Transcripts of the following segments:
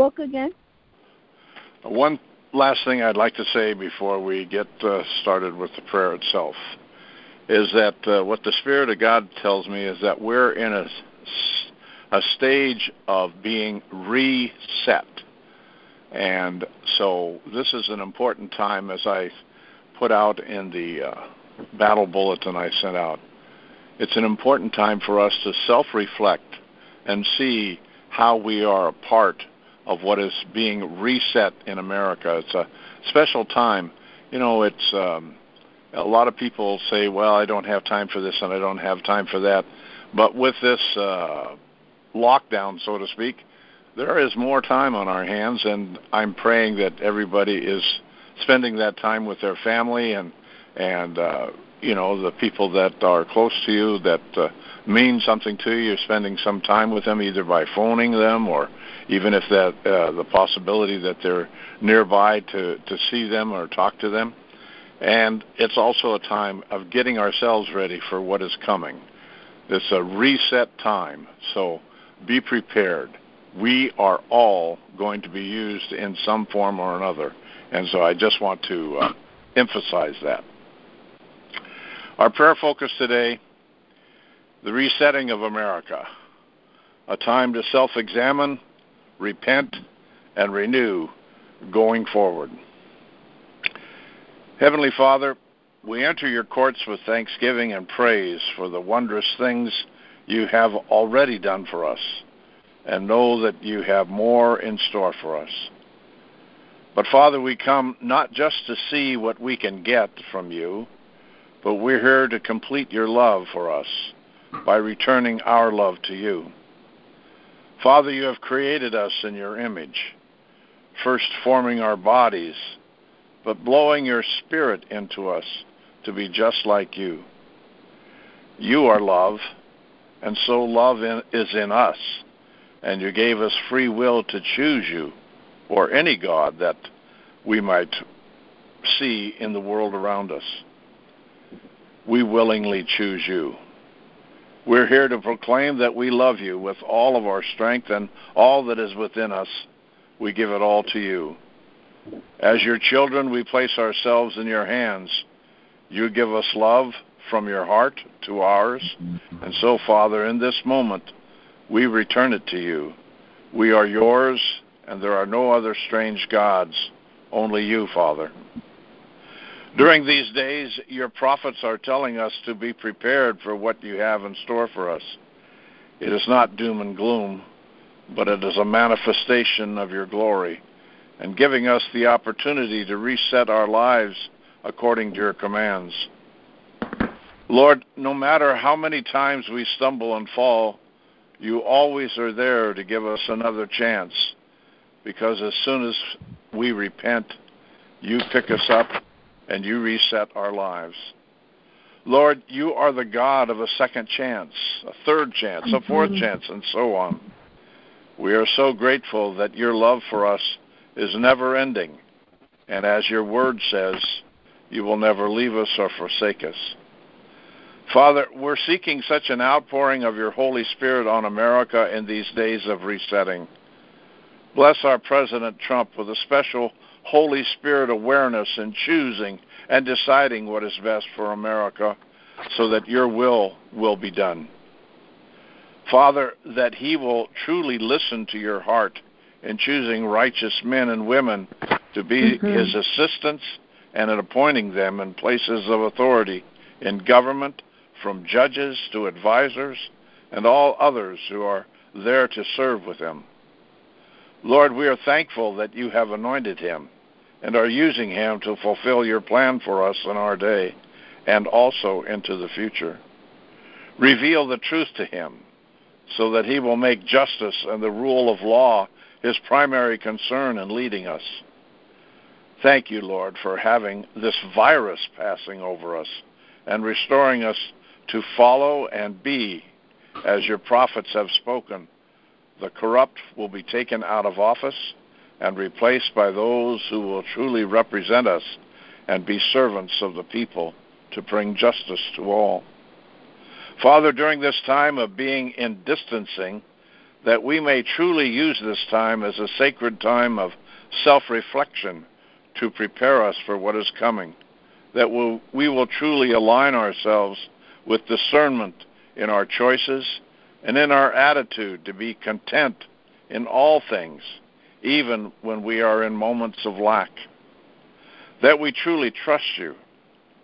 book again? One last thing I'd like to say before we get uh, started with the prayer itself is that uh, what the Spirit of God tells me is that we're in a, a stage of being reset. And so this is an important time, as I put out in the uh, battle bulletin I sent out. It's an important time for us to self reflect and see how we are a part of what is being reset in America. It's a special time. You know, it's um, a lot of people say, "Well, I don't have time for this and I don't have time for that," but with this uh, lockdown, so to speak, there is more time on our hands, and I'm praying that everybody is spending that time with their family and and uh, you know the people that are close to you that uh, mean something to you. You're spending some time with them, either by phoning them or even if that uh, the possibility that they're nearby to to see them or talk to them. And it's also a time of getting ourselves ready for what is coming. It's a reset time, so be prepared. We are all going to be used in some form or another, and so I just want to uh, emphasize that. Our prayer focus today the resetting of America, a time to self examine, repent, and renew going forward. Heavenly Father, we enter your courts with thanksgiving and praise for the wondrous things you have already done for us, and know that you have more in store for us. But Father, we come not just to see what we can get from you, but we're here to complete your love for us by returning our love to you. Father, you have created us in your image, first forming our bodies, but blowing your spirit into us to be just like you. You are love, and so love in, is in us, and you gave us free will to choose you or any God that we might see in the world around us. We willingly choose you. We're here to proclaim that we love you with all of our strength and all that is within us. We give it all to you. As your children, we place ourselves in your hands. You give us love from your heart to ours. And so, Father, in this moment, we return it to you. We are yours, and there are no other strange gods, only you, Father. During these days, your prophets are telling us to be prepared for what you have in store for us. It is not doom and gloom, but it is a manifestation of your glory and giving us the opportunity to reset our lives according to your commands. Lord, no matter how many times we stumble and fall, you always are there to give us another chance because as soon as we repent, you pick us up and you reset our lives. Lord, you are the God of a second chance, a third chance, a fourth mm-hmm. chance, and so on. We are so grateful that your love for us is never ending. And as your word says, you will never leave us or forsake us. Father, we're seeking such an outpouring of your Holy Spirit on America in these days of resetting. Bless our President Trump with a special Holy Spirit awareness in choosing and deciding what is best for America so that your will will be done. Father, that he will truly listen to your heart in choosing righteous men and women to be mm-hmm. his assistants and in appointing them in places of authority in government, from judges to advisors and all others who are there to serve with him. Lord, we are thankful that you have anointed him and are using him to fulfill your plan for us in our day and also into the future. Reveal the truth to him so that he will make justice and the rule of law his primary concern in leading us. Thank you, Lord, for having this virus passing over us and restoring us to follow and be as your prophets have spoken. The corrupt will be taken out of office and replaced by those who will truly represent us and be servants of the people to bring justice to all. Father, during this time of being in distancing, that we may truly use this time as a sacred time of self reflection to prepare us for what is coming, that we'll, we will truly align ourselves with discernment in our choices and in our attitude to be content in all things, even when we are in moments of lack. That we truly trust you,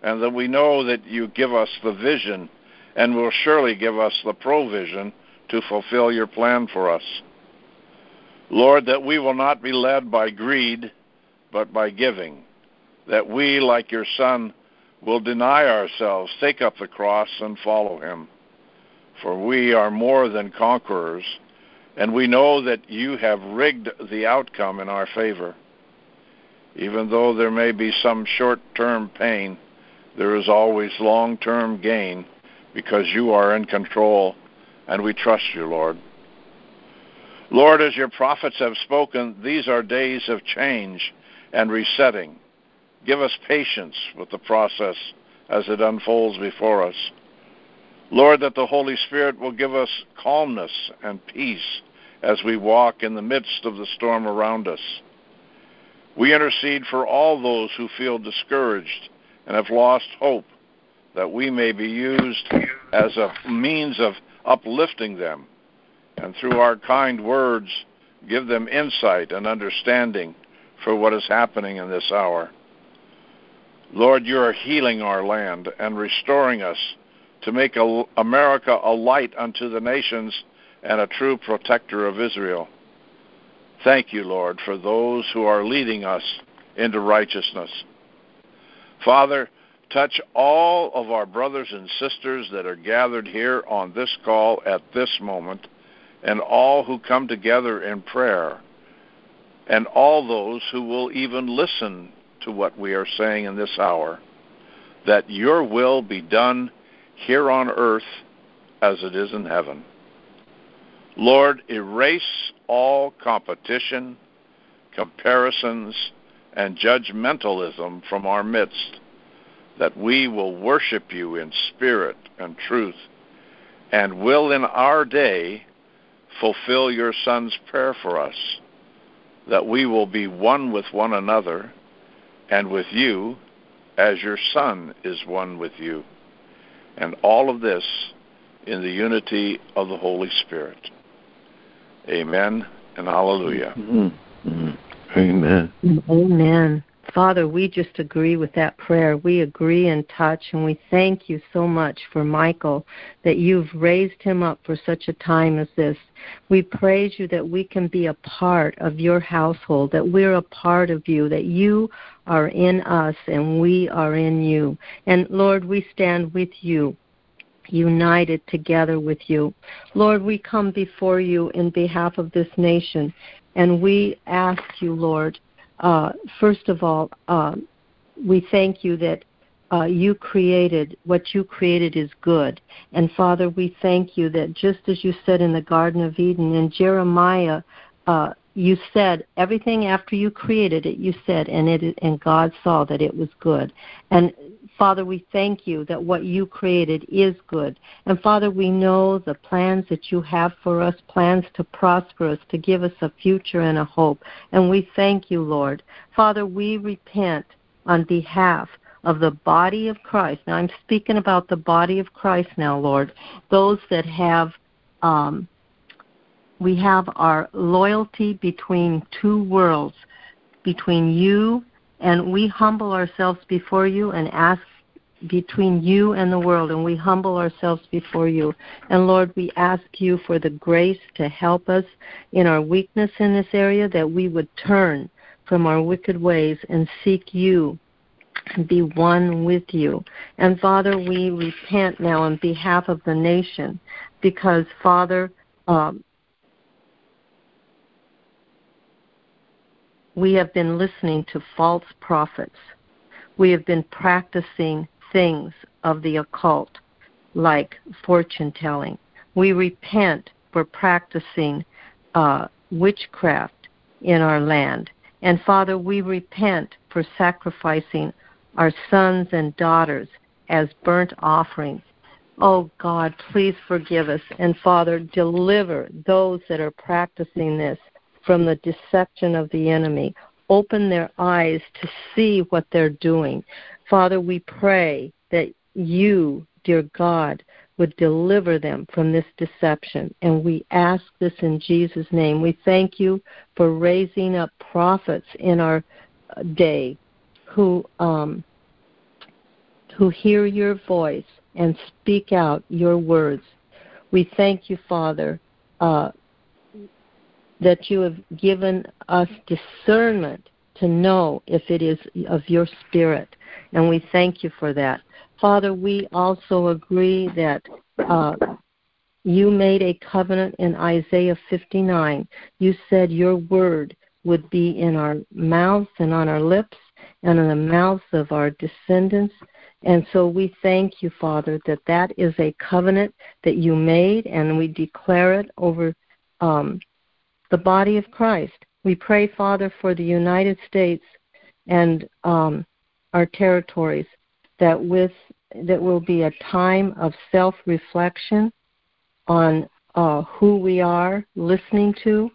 and that we know that you give us the vision and will surely give us the provision to fulfill your plan for us. Lord, that we will not be led by greed, but by giving. That we, like your Son, will deny ourselves, take up the cross, and follow him. For we are more than conquerors, and we know that you have rigged the outcome in our favor. Even though there may be some short term pain, there is always long term gain because you are in control, and we trust you, Lord. Lord, as your prophets have spoken, these are days of change and resetting. Give us patience with the process as it unfolds before us. Lord, that the Holy Spirit will give us calmness and peace as we walk in the midst of the storm around us. We intercede for all those who feel discouraged and have lost hope, that we may be used as a means of uplifting them, and through our kind words, give them insight and understanding for what is happening in this hour. Lord, you are healing our land and restoring us to make America a light unto the nations and a true protector of Israel. Thank you, Lord, for those who are leading us into righteousness. Father, touch all of our brothers and sisters that are gathered here on this call at this moment, and all who come together in prayer, and all those who will even listen to what we are saying in this hour. That your will be done here on earth as it is in heaven. Lord, erase all competition, comparisons, and judgmentalism from our midst that we will worship you in spirit and truth, and will in our day fulfill your Son's prayer for us, that we will be one with one another and with you as your Son is one with you. And all of this in the unity of the Holy Spirit. Amen and hallelujah. Mm-hmm. Mm-hmm. Amen. Amen. Father, we just agree with that prayer. We agree and touch, and we thank you so much for Michael that you've raised him up for such a time as this. We praise you that we can be a part of your household, that we're a part of you, that you are in us and we are in you. And Lord, we stand with you united together with you. Lord, we come before you in behalf of this nation, and we ask you, Lord, uh, first of all, uh, we thank you that uh, you created what you created is good. And Father, we thank you that just as you said in the Garden of Eden, in Jeremiah, uh, you said everything after you created it. You said, and it and God saw that it was good. And Father, we thank you that what you created is good. And Father, we know the plans that you have for us, plans to prosper us, to give us a future and a hope. And we thank you, Lord. Father, we repent on behalf of the body of Christ. Now, I'm speaking about the body of Christ now, Lord. Those that have, um, we have our loyalty between two worlds, between you and we humble ourselves before you and ask between you and the world, and we humble ourselves before you. And Lord, we ask you for the grace to help us in our weakness in this area, that we would turn from our wicked ways and seek you and be one with you. And Father, we repent now on behalf of the nation because, Father, um, we have been listening to false prophets. We have been practicing things of the occult, like fortune telling. We repent for practicing uh, witchcraft in our land. And Father, we repent for sacrificing our sons and daughters as burnt offerings Oh God, please forgive us. And Father, deliver those that are practicing this from the deception of the enemy. Open their eyes to see what they're doing. Father, we pray that you, dear God, would deliver them from this deception. And we ask this in Jesus' name. We thank you for raising up prophets in our day who um, who hear your voice and speak out your words. We thank you, Father, uh, that you have given us discernment to know if it is of your spirit, and we thank you for that. Father, we also agree that uh, you made a covenant in Isaiah 59. You said your word would be in our mouths and on our lips and in the mouths of our descendants. And so we thank you, Father, that that is a covenant that you made, and we declare it over um, the body of Christ. We pray, Father, for the United States and um, our territories, that with that will be a time of self-reflection on uh, who we are listening to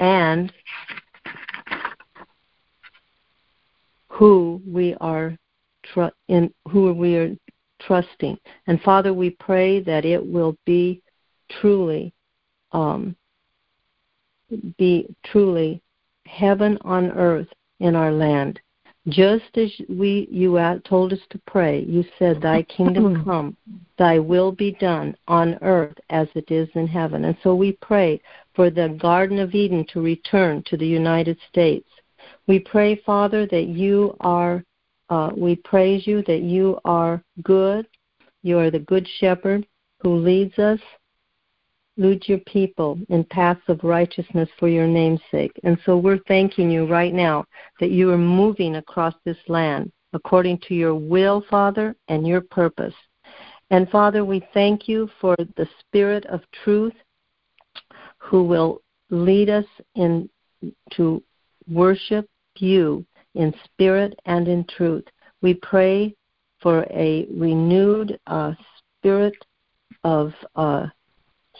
and who we are tr- in who we are trusting. And Father, we pray that it will be truly um, be truly heaven on earth in our land. Just as we you told us to pray, you said, "Thy kingdom come, Thy will be done on earth as it is in heaven." And so we pray for the Garden of Eden to return to the United States. We pray, Father, that you are. Uh, we praise you that you are good. You are the good shepherd who leads us lead your people in paths of righteousness for your name's sake. And so we're thanking you right now that you are moving across this land according to your will, Father, and your purpose. And Father, we thank you for the Spirit of truth who will lead us in to worship you in spirit and in truth. We pray for a renewed uh, spirit of uh,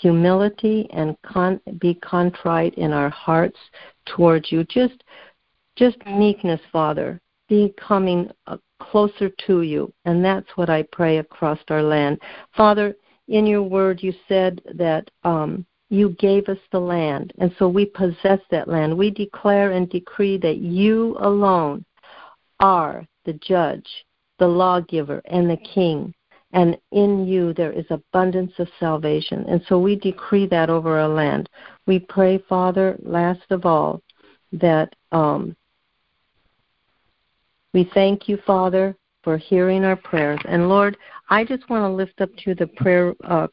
humility and con- be contrite in our hearts towards you. Just, just meekness, Father, becoming uh, closer to you, and that's what I pray across our land, Father. In your word, you said that um, you gave us the land, and so we possess that land. We declare and decree that you alone are the judge, the lawgiver, and the king and in you there is abundance of salvation. And so we decree that over our land. We pray, Father, last of all, that um, we thank you, Father, for hearing our prayers. And Lord, I just want to lift up to the prayer uh,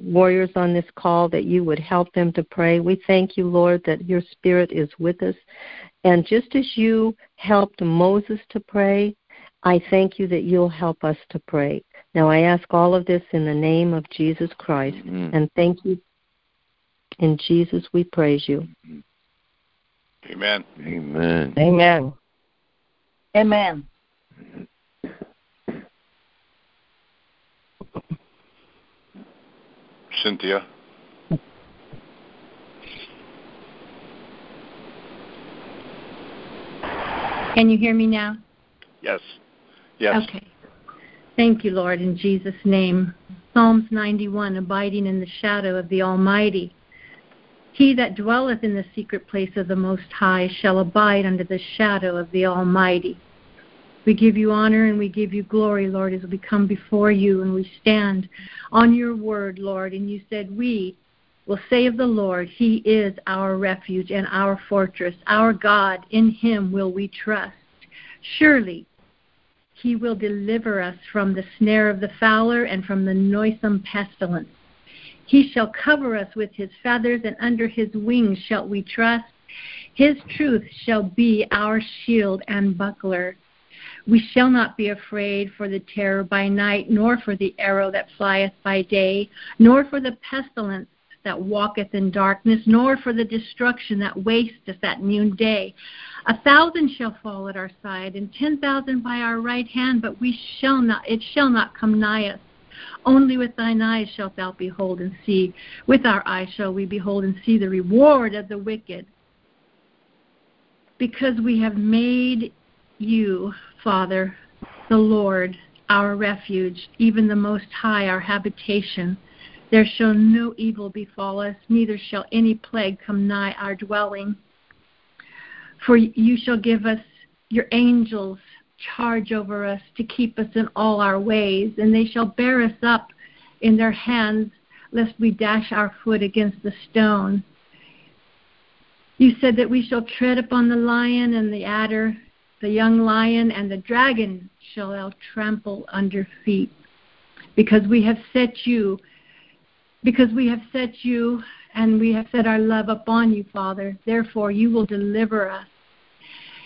warriors on this call that you would help them to pray. We thank you, Lord, that your Spirit is with us. And just as you helped Moses to pray, I thank you that you'll help us to pray. Now I ask all of this in the name of Jesus Christ. Mm-hmm. And thank you. In Jesus we praise you. Amen. Amen. Amen. Amen. Cynthia. Can you hear me now? Yes. Yes. Okay. Thank you, Lord, in Jesus' name. Psalms 91 Abiding in the shadow of the Almighty. He that dwelleth in the secret place of the Most High shall abide under the shadow of the Almighty. We give you honor and we give you glory, Lord, as we come before you and we stand on your word, Lord. And you said, We will say of the Lord, He is our refuge and our fortress, our God. In Him will we trust. Surely he will deliver us from the snare of the fowler and from the noisome pestilence. He shall cover us with his feathers, and under his wings shall we trust. His truth shall be our shield and buckler. We shall not be afraid for the terror by night, nor for the arrow that flieth by day, nor for the pestilence that walketh in darkness, nor for the destruction that wasteth at noonday. A thousand shall fall at our side, and ten thousand by our right hand, but we shall not it shall not come nigh us. Only with thine eyes shalt thou behold and see. With our eyes shall we behold and see the reward of the wicked. Because we have made you, Father, the Lord, our refuge, even the Most High, our habitation. There shall no evil befall us, neither shall any plague come nigh our dwelling. For you shall give us your angels charge over us to keep us in all our ways, and they shall bear us up in their hands, lest we dash our foot against the stone. You said that we shall tread upon the lion and the adder, the young lion and the dragon shall thou trample under feet. Because we have set you, because we have set you and we have set our love upon you, Father, therefore you will deliver us.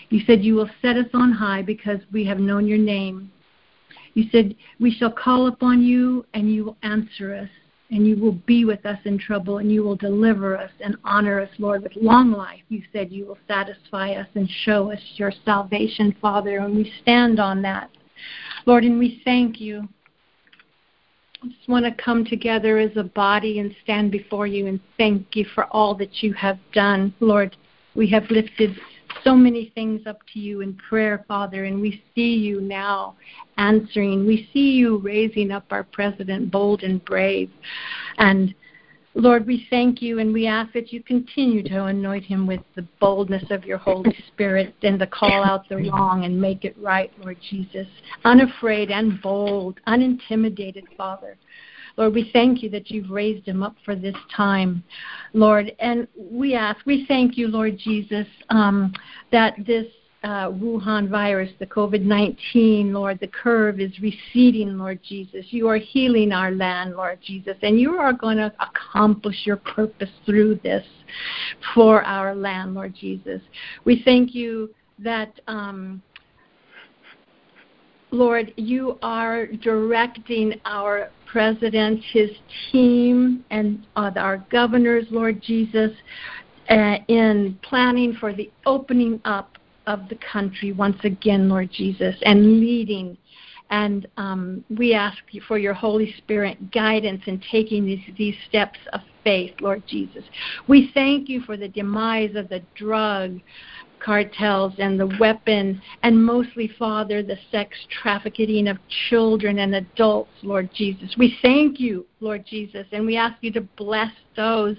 You said you will set us on high because we have known your name. You said we shall call upon you and you will answer us and you will be with us in trouble, and you will deliver us and honor us, Lord, with long life. You said you will satisfy us and show us your salvation, Father, and we stand on that. Lord, and we thank you. I just want to come together as a body and stand before you and thank you for all that you have done. Lord, we have lifted so many things up to you in prayer, Father, and we see you now answering. We see you raising up our president bold and brave. And Lord, we thank you and we ask that you continue to anoint him with the boldness of your Holy Spirit and to call out the wrong and make it right, Lord Jesus. Unafraid and bold, unintimidated, Father. Lord, we thank you that you've raised him up for this time, Lord. And we ask, we thank you, Lord Jesus, um, that this uh, Wuhan virus, the COVID 19, Lord, the curve is receding, Lord Jesus. You are healing our land, Lord Jesus, and you are going to accomplish your purpose through this for our land, Lord Jesus. We thank you that. Um, Lord, you are directing our president, his team, and uh, our governors, Lord Jesus, uh, in planning for the opening up of the country once again, Lord Jesus, and leading. And um, we ask you for your Holy Spirit guidance in taking these, these steps of faith, Lord Jesus. We thank you for the demise of the drug cartels and the weapon, and mostly, Father, the sex trafficking of children and adults, Lord Jesus. We thank you, Lord Jesus, and we ask you to bless those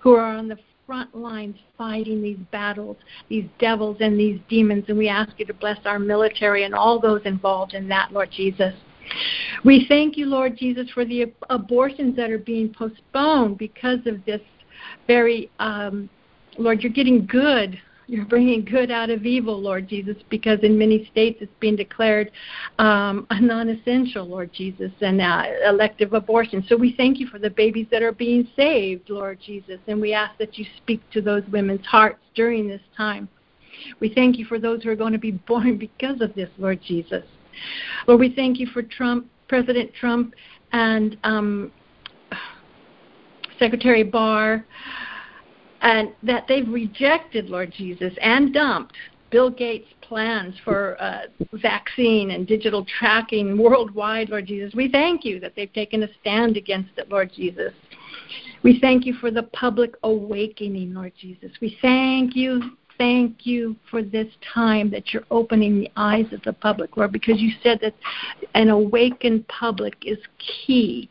who are on the front lines fighting these battles, these devils and these demons, and we ask you to bless our military and all those involved in that, Lord Jesus. We thank you, Lord Jesus, for the abortions that are being postponed because of this very, um, Lord, you're getting good you're bringing good out of evil, Lord Jesus, because in many states it's being declared um, a non essential, Lord Jesus, and uh, elective abortion. So we thank you for the babies that are being saved, Lord Jesus, and we ask that you speak to those women's hearts during this time. We thank you for those who are going to be born because of this, Lord Jesus. Lord, we thank you for Trump, President Trump, and um, Secretary Barr and that they've rejected, Lord Jesus, and dumped Bill Gates' plans for uh, vaccine and digital tracking worldwide, Lord Jesus. We thank you that they've taken a stand against it, Lord Jesus. We thank you for the public awakening, Lord Jesus. We thank you, thank you for this time that you're opening the eyes of the public, Lord, because you said that an awakened public is key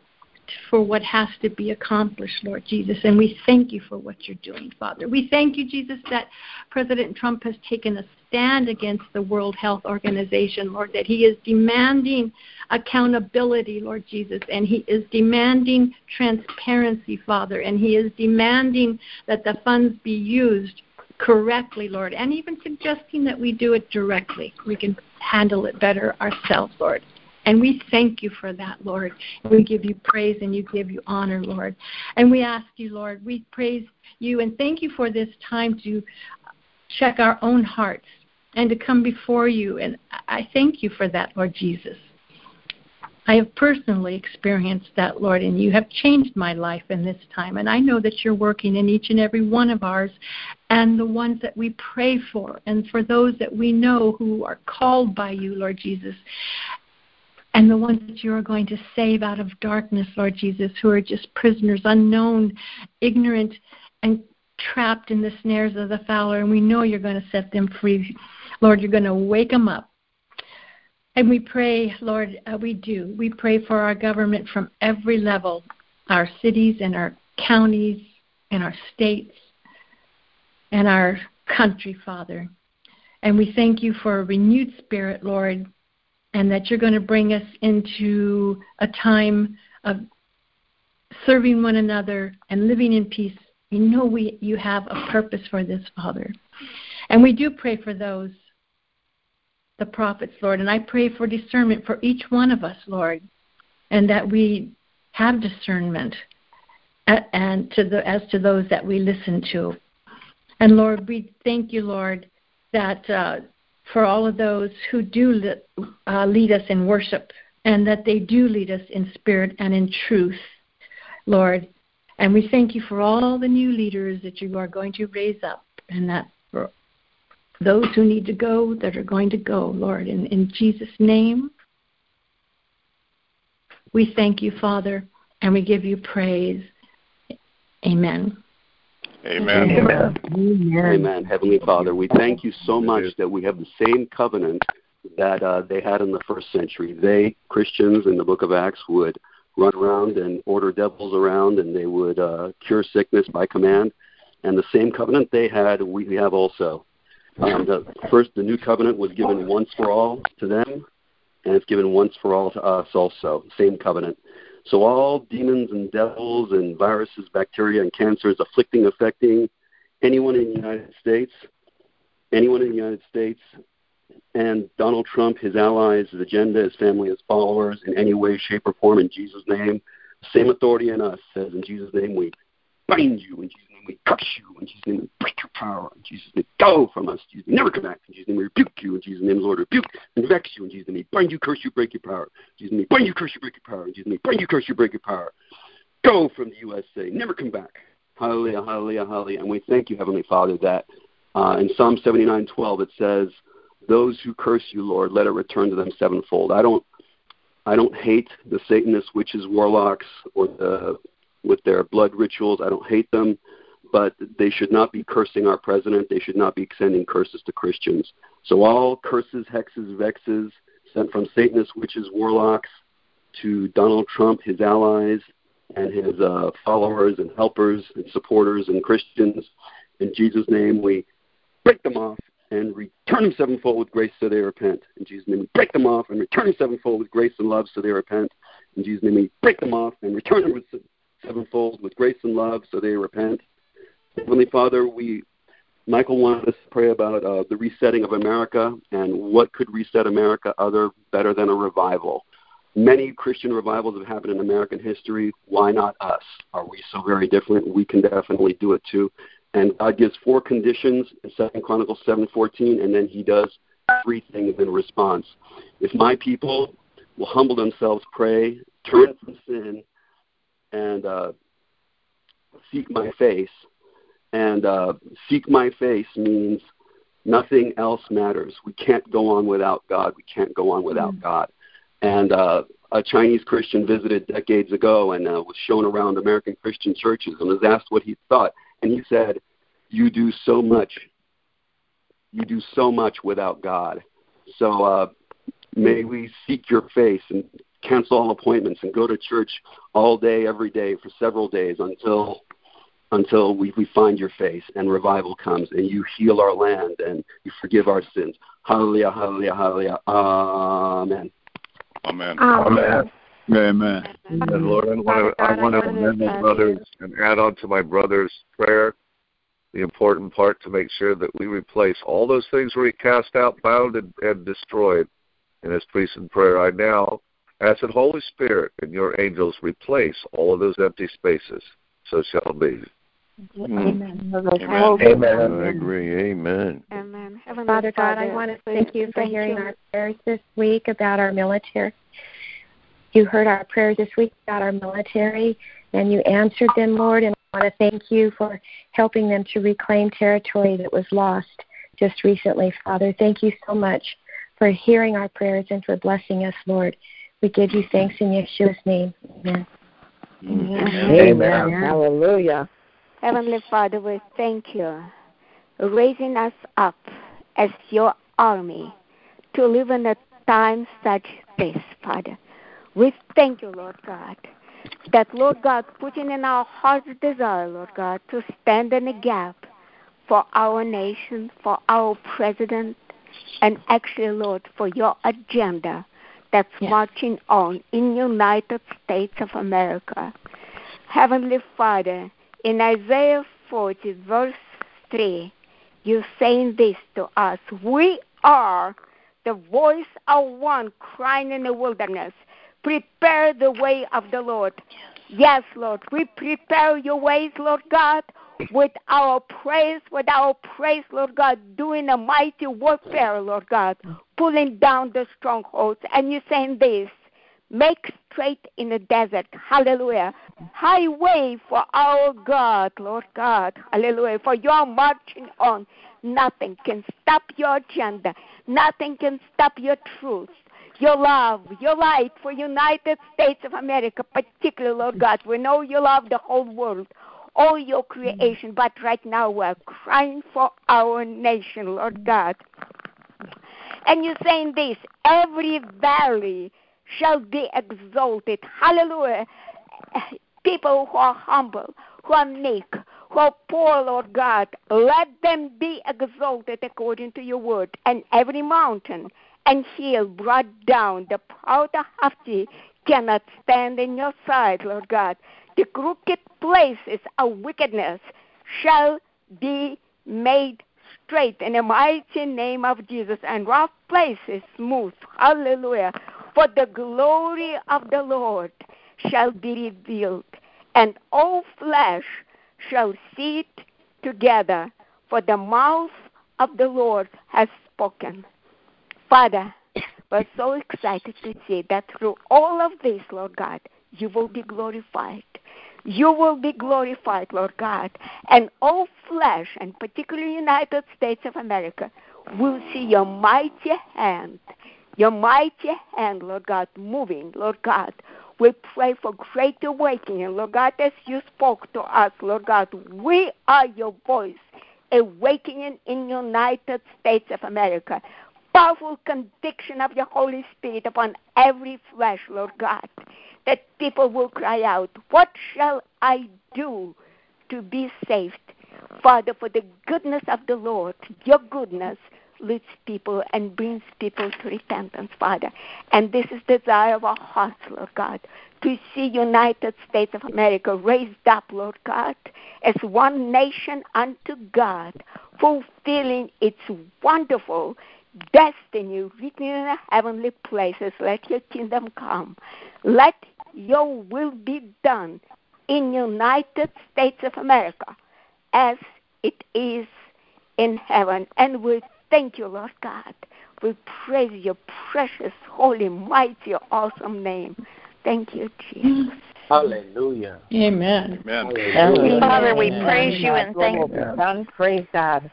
for what has to be accomplished, Lord Jesus. And we thank you for what you're doing, Father. We thank you, Jesus, that President Trump has taken a stand against the World Health Organization, Lord, that he is demanding accountability, Lord Jesus, and he is demanding transparency, Father, and he is demanding that the funds be used correctly, Lord, and even suggesting that we do it directly. We can handle it better ourselves, Lord. And we thank you for that, Lord. We give you praise and you give you honor, Lord. And we ask you, Lord, we praise you and thank you for this time to check our own hearts and to come before you. And I thank you for that, Lord Jesus. I have personally experienced that, Lord, and you have changed my life in this time. And I know that you're working in each and every one of ours and the ones that we pray for, and for those that we know who are called by you, Lord Jesus and the ones that you are going to save out of darkness, Lord Jesus, who are just prisoners, unknown, ignorant, and trapped in the snares of the fowler. And we know you're going to set them free. Lord, you're going to wake them up. And we pray, Lord, uh, we do. We pray for our government from every level, our cities and our counties and our states and our country, Father. And we thank you for a renewed spirit, Lord, and that you're going to bring us into a time of serving one another and living in peace. We know we, you have a purpose for this, Father. And we do pray for those, the prophets, Lord. And I pray for discernment for each one of us, Lord, and that we have discernment and to the, as to those that we listen to. And Lord, we thank you, Lord, that uh, for all of those who do uh, lead us in worship and that they do lead us in spirit and in truth, Lord. And we thank you for all the new leaders that you are going to raise up and that for those who need to go that are going to go, Lord. In, in Jesus' name, we thank you, Father, and we give you praise. Amen. Amen. Amen. Amen. Amen. Heavenly Father, we thank you so much that we have the same covenant that uh, they had in the first century. They, Christians in the book of Acts, would run around and order devils around and they would uh, cure sickness by command. And the same covenant they had, we have also. Um, the first, the new covenant was given once for all to them, and it's given once for all to us also. Same covenant. So all demons and devils and viruses, bacteria and cancers afflicting, affecting anyone in the United States, anyone in the United States, and Donald Trump, his allies, his agenda, his family, his followers, in any way, shape, or form, in Jesus' name. Same authority in us says, in Jesus' name, we bind you. In Jesus' name, we crush you. In Jesus' name, we break your power. In Jesus' name, go from us. Jesus' name, never come back. In Jesus' name, we rebuke you. In Jesus' name, Lord, rebuke and vex you. In Jesus' name, we bind you, curse you, break your power. In Jesus' name, bind you, curse you, break your power. In Jesus' name, bind you, curse you, break your power. Go from the USA. Never come back. Hallelujah, hallelujah, hallelujah. And we thank you, Heavenly Father, that uh, in Psalm 79:12 it says, "Those who curse you, Lord, let it return to them sevenfold." I don't, I don't hate the Satanists, witches, warlocks, or the with their blood rituals. I don't hate them but they should not be cursing our president. They should not be sending curses to Christians. So all curses, hexes, vexes sent from Satanists, witches, warlocks to Donald Trump, his allies, and his uh, followers and helpers and supporters and Christians. In Jesus' name, we break them off and return them sevenfold with grace so they repent. In Jesus' name, we break them off and return them sevenfold with grace and love so they repent. In Jesus' name, we break them off and return them with sevenfold with grace and love so they repent. Heavenly Father, we Michael wanted us to pray about uh, the resetting of America and what could reset America other better than a revival. Many Christian revivals have happened in American history. Why not us? Are we so very different? We can definitely do it too. And God gives four conditions in Second Chronicles seven fourteen, and then He does three things in response. If my people will humble themselves, pray, turn from sin, and uh, seek my face, and uh, seek my face means nothing else matters. We can't go on without God. We can't go on without mm-hmm. God. And uh, a Chinese Christian visited decades ago and uh, was shown around American Christian churches and was asked what he thought. And he said, "You do so much. You do so much without God. So uh, may we seek your face and cancel all appointments and go to church all day, every day for several days until until we, we find your face and revival comes and you heal our land and you forgive our sins. Hallelujah, hallelujah, hallelujah. Amen. Amen. Amen. Amen. And Lord, I want to, I want to amend my brothers and add on to my brother's prayer the important part to make sure that we replace all those things where he cast out, bound, and, and destroyed in his priest and prayer. I now ask that Holy Spirit and your angels replace all of those empty spaces. So shall it be. Mm. Amen. Amen. Amen. I agree. Amen. Amen. Heavenly Father God, I want to thank you for hearing our prayers this week about our military. You heard our prayers this week about our military, and you answered them, Lord. And I want to thank you for helping them to reclaim territory that was lost just recently, Father. Thank you so much for hearing our prayers and for blessing us, Lord. We give you thanks in Yeshua's name. Amen. Amen. Amen. Hallelujah. Heavenly Father, we thank you raising us up as your army to live in a time such as this, Father. We thank you, Lord God, that, Lord God, putting in our heart's desire, Lord God, to stand in the gap for our nation, for our president, and actually, Lord, for your agenda that's yes. marching on in United States of America. Heavenly Father, in Isaiah 40, verse 3, you're saying this to us. We are the voice of one crying in the wilderness. Prepare the way of the Lord. Yes, Lord. We prepare your ways, Lord God, with our praise, with our praise, Lord God, doing a mighty warfare, Lord God, pulling down the strongholds. And you're saying this make straight in the desert. Hallelujah. Highway for our God, Lord God. Hallelujah. For you're marching on. Nothing can stop your agenda. Nothing can stop your truth your love, your light for United States of America, particularly, Lord God. We know you love the whole world, all your mm. creation, but right now we're crying for our nation, Lord God. And you're saying this every valley shall be exalted. Hallelujah. People who are humble, who are meek, who are poor, Lord God, let them be exalted according to your word. And every mountain and hill brought down, the proud haughty cannot stand in your sight, Lord God. The crooked places of wickedness shall be made straight in the mighty name of Jesus, and rough places smooth. Hallelujah. For the glory of the Lord shall be revealed, and all flesh shall see it together, for the mouth of the Lord has spoken. Father, we're so excited to see that through all of this, Lord God, you will be glorified. You will be glorified, Lord God. And all flesh, and particularly United States of America, will see your mighty hand, your mighty hand, Lord God, moving, Lord God. We pray for great awakening, Lord God, as you spoke to us, Lord God. We are your voice, awakening in United States of America powerful conviction of your Holy Spirit upon every flesh, Lord God, that people will cry out, What shall I do to be saved? Father, for the goodness of the Lord, your goodness leads people and brings people to repentance, Father. And this is the desire of our hearts, Lord God, to see United States of America raised up, Lord God, as one nation unto God, fulfilling its wonderful destiny written in the heavenly places. Let your kingdom come. Let your will be done in United States of America as it is in heaven. And we thank you, Lord God. We praise your precious, holy, mighty, awesome name. Thank you, Jesus. Hallelujah. Amen. Amen. Father, we praise you and thank you. Praise God.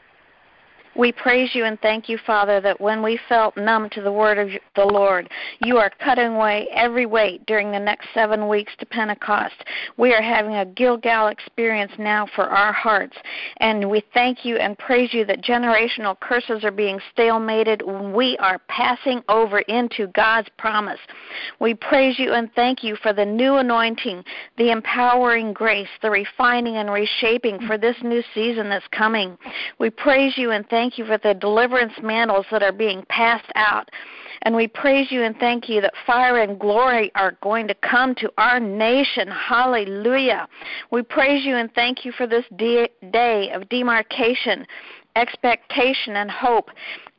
We praise you and thank you, Father, that when we felt numb to the word of the Lord, you are cutting away every weight during the next seven weeks to Pentecost. We are having a Gilgal experience now for our hearts. And we thank you and praise you that generational curses are being stalemated. We are passing over into God's promise. We praise you and thank you for the new anointing, the empowering grace, the refining and reshaping for this new season that's coming. We praise you and thank thank you for the deliverance mantles that are being passed out. And we praise you and thank you that fire and glory are going to come to our nation. Hallelujah. We praise you and thank you for this day of demarcation expectation and hope.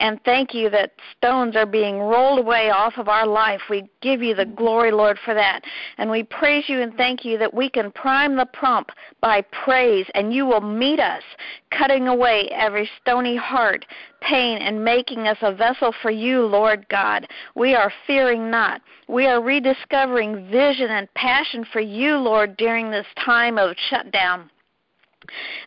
And thank you that stones are being rolled away off of our life. We give you the glory, Lord, for that. And we praise you and thank you that we can prime the pump by praise, and you will meet us, cutting away every stony heart, pain, and making us a vessel for you, Lord God. We are fearing not. We are rediscovering vision and passion for you, Lord, during this time of shutdown.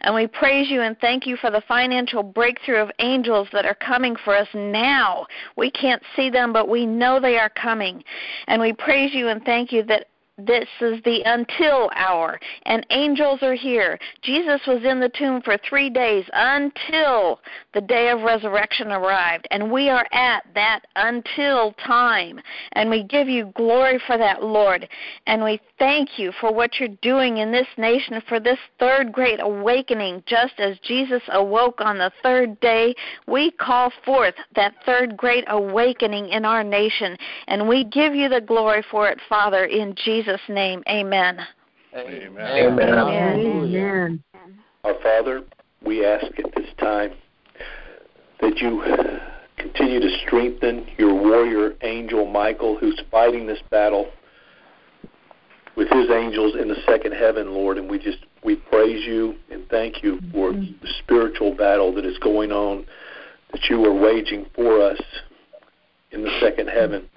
And we praise you and thank you for the financial breakthrough of angels that are coming for us now. We can't see them, but we know they are coming. And we praise you and thank you that this is the until hour, and angels are here. Jesus was in the tomb for three days until the day of resurrection arrived, and we are at that until time. And we give you glory for that, Lord. And we thank you for what you're doing in this nation for this third great awakening. Just as Jesus awoke on the third day, we call forth that third great awakening in our nation, and we give you the glory for it, Father, in Jesus' Jesus' name, amen. Amen. Amen. Amen. Our Father, we ask at this time that you continue to strengthen your warrior angel Michael, who's fighting this battle with his angels in the second heaven, Lord. And we just we praise you and thank you for mm-hmm. the spiritual battle that is going on that you are waging for us in the second heaven.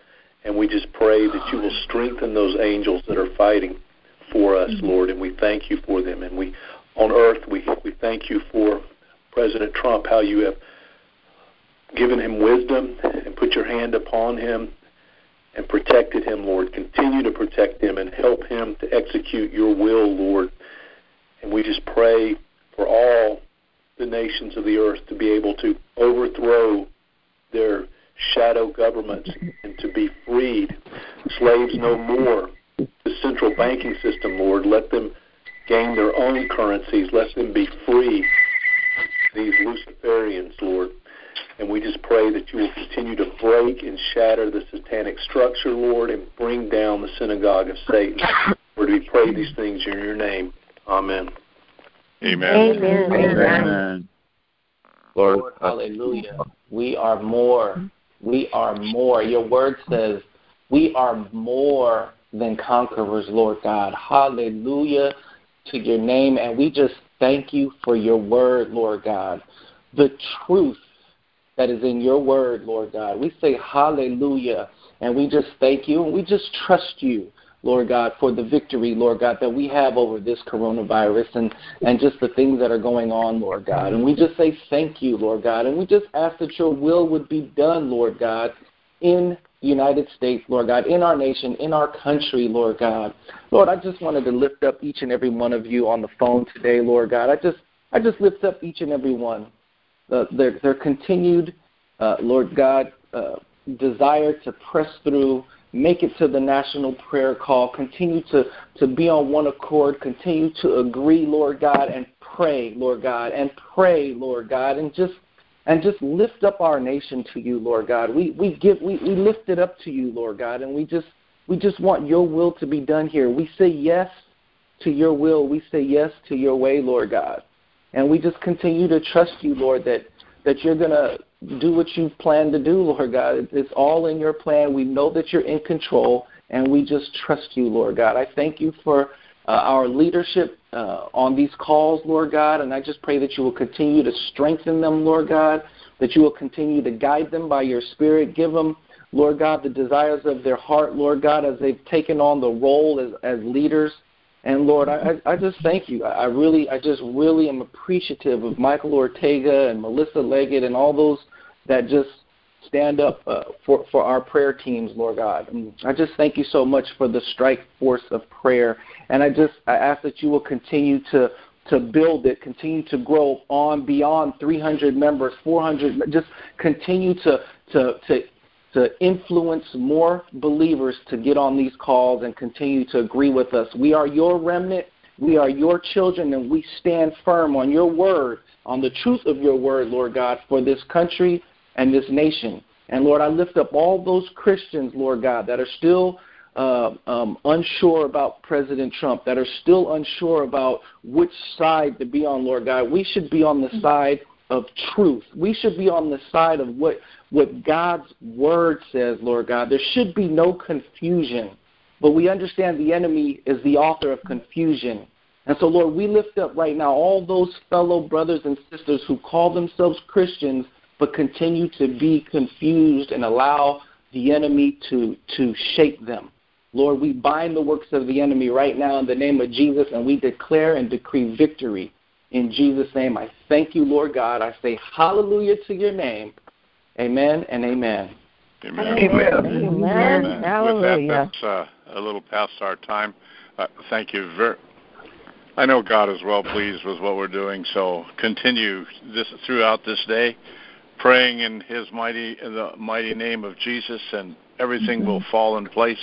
And we just pray that you will strengthen those angels that are fighting for us, mm-hmm. Lord, and we thank you for them. And we, on earth, we, we thank you for President Trump, how you have given him wisdom and put your hand upon him and protected him, Lord. Continue to protect him and help him to execute your will, Lord. And we just pray for all the nations of the earth to be able to overthrow their shadow governments and to be freed. Slaves no more. The central banking system, Lord, let them gain their own currencies. Let them be free. These Luciferians, Lord. And we just pray that you will continue to break and shatter the satanic structure, Lord, and bring down the synagogue of Satan. Lord, we pray these things in your name. Amen. Amen. Amen. Amen. Lord, Lord hallelujah. We are more we are more. Your word says we are more than conquerors, Lord God. Hallelujah to your name. And we just thank you for your word, Lord God. The truth that is in your word, Lord God. We say hallelujah. And we just thank you and we just trust you. Lord God, for the victory, Lord God, that we have over this coronavirus and, and just the things that are going on, Lord God. And we just say thank you, Lord God. And we just ask that your will would be done, Lord God, in United States, Lord God, in our nation, in our country, Lord God. Lord, I just wanted to lift up each and every one of you on the phone today, Lord God. I just I just lift up each and every one. Uh, their, their continued, uh, Lord God, uh, desire to press through make it to the national prayer call. Continue to, to be on one accord. Continue to agree, Lord God, and pray, Lord God, and pray, Lord God, and just and just lift up our nation to you, Lord God. We we give we, we lift it up to you, Lord God, and we just we just want your will to be done here. We say yes to your will. We say yes to your way, Lord God. And we just continue to trust you, Lord, that that you're to do what you plan to do, Lord God. It's all in your plan. We know that you're in control, and we just trust you, Lord God. I thank you for uh, our leadership uh, on these calls, Lord God, and I just pray that you will continue to strengthen them, Lord God, that you will continue to guide them by your Spirit. Give them, Lord God, the desires of their heart, Lord God, as they've taken on the role as, as leaders. And Lord, I, I just thank you. I really, I just really am appreciative of Michael Ortega and Melissa Leggett and all those that just stand up uh, for for our prayer teams, Lord God. I just thank you so much for the strike force of prayer, and I just I ask that you will continue to to build it, continue to grow on beyond 300 members, 400. Just continue to to to to influence more believers to get on these calls and continue to agree with us. We are your remnant, we are your children, and we stand firm on your word, on the truth of your word, Lord God, for this country and this nation. And Lord, I lift up all those Christians, Lord God, that are still uh, um, unsure about President Trump, that are still unsure about which side to be on, Lord God. We should be on the side of truth. We should be on the side of what, what God's word says, Lord God. There should be no confusion. But we understand the enemy is the author of confusion. And so, Lord, we lift up right now all those fellow brothers and sisters who call themselves Christians but continue to be confused and allow the enemy to, to shape them. Lord, we bind the works of the enemy right now in the name of Jesus, and we declare and decree victory In Jesus' name, I thank you, Lord God. I say hallelujah to your name. Amen and amen. Amen. Amen. Amen. Amen. Hallelujah. With that, that's uh, a little past our time. Uh, thank you very. I know God is well pleased with what we're doing, so continue this throughout this day, praying in His mighty, in the mighty name of Jesus, and everything will fall in place.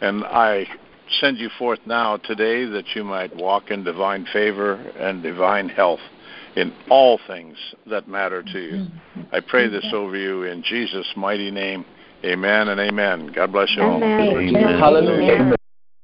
And I send you forth now today that you might walk in divine favor and divine health in all things that matter to you. I pray this over you in Jesus' mighty name. Amen and amen. God bless you all. Amen. Amen. Hallelujah.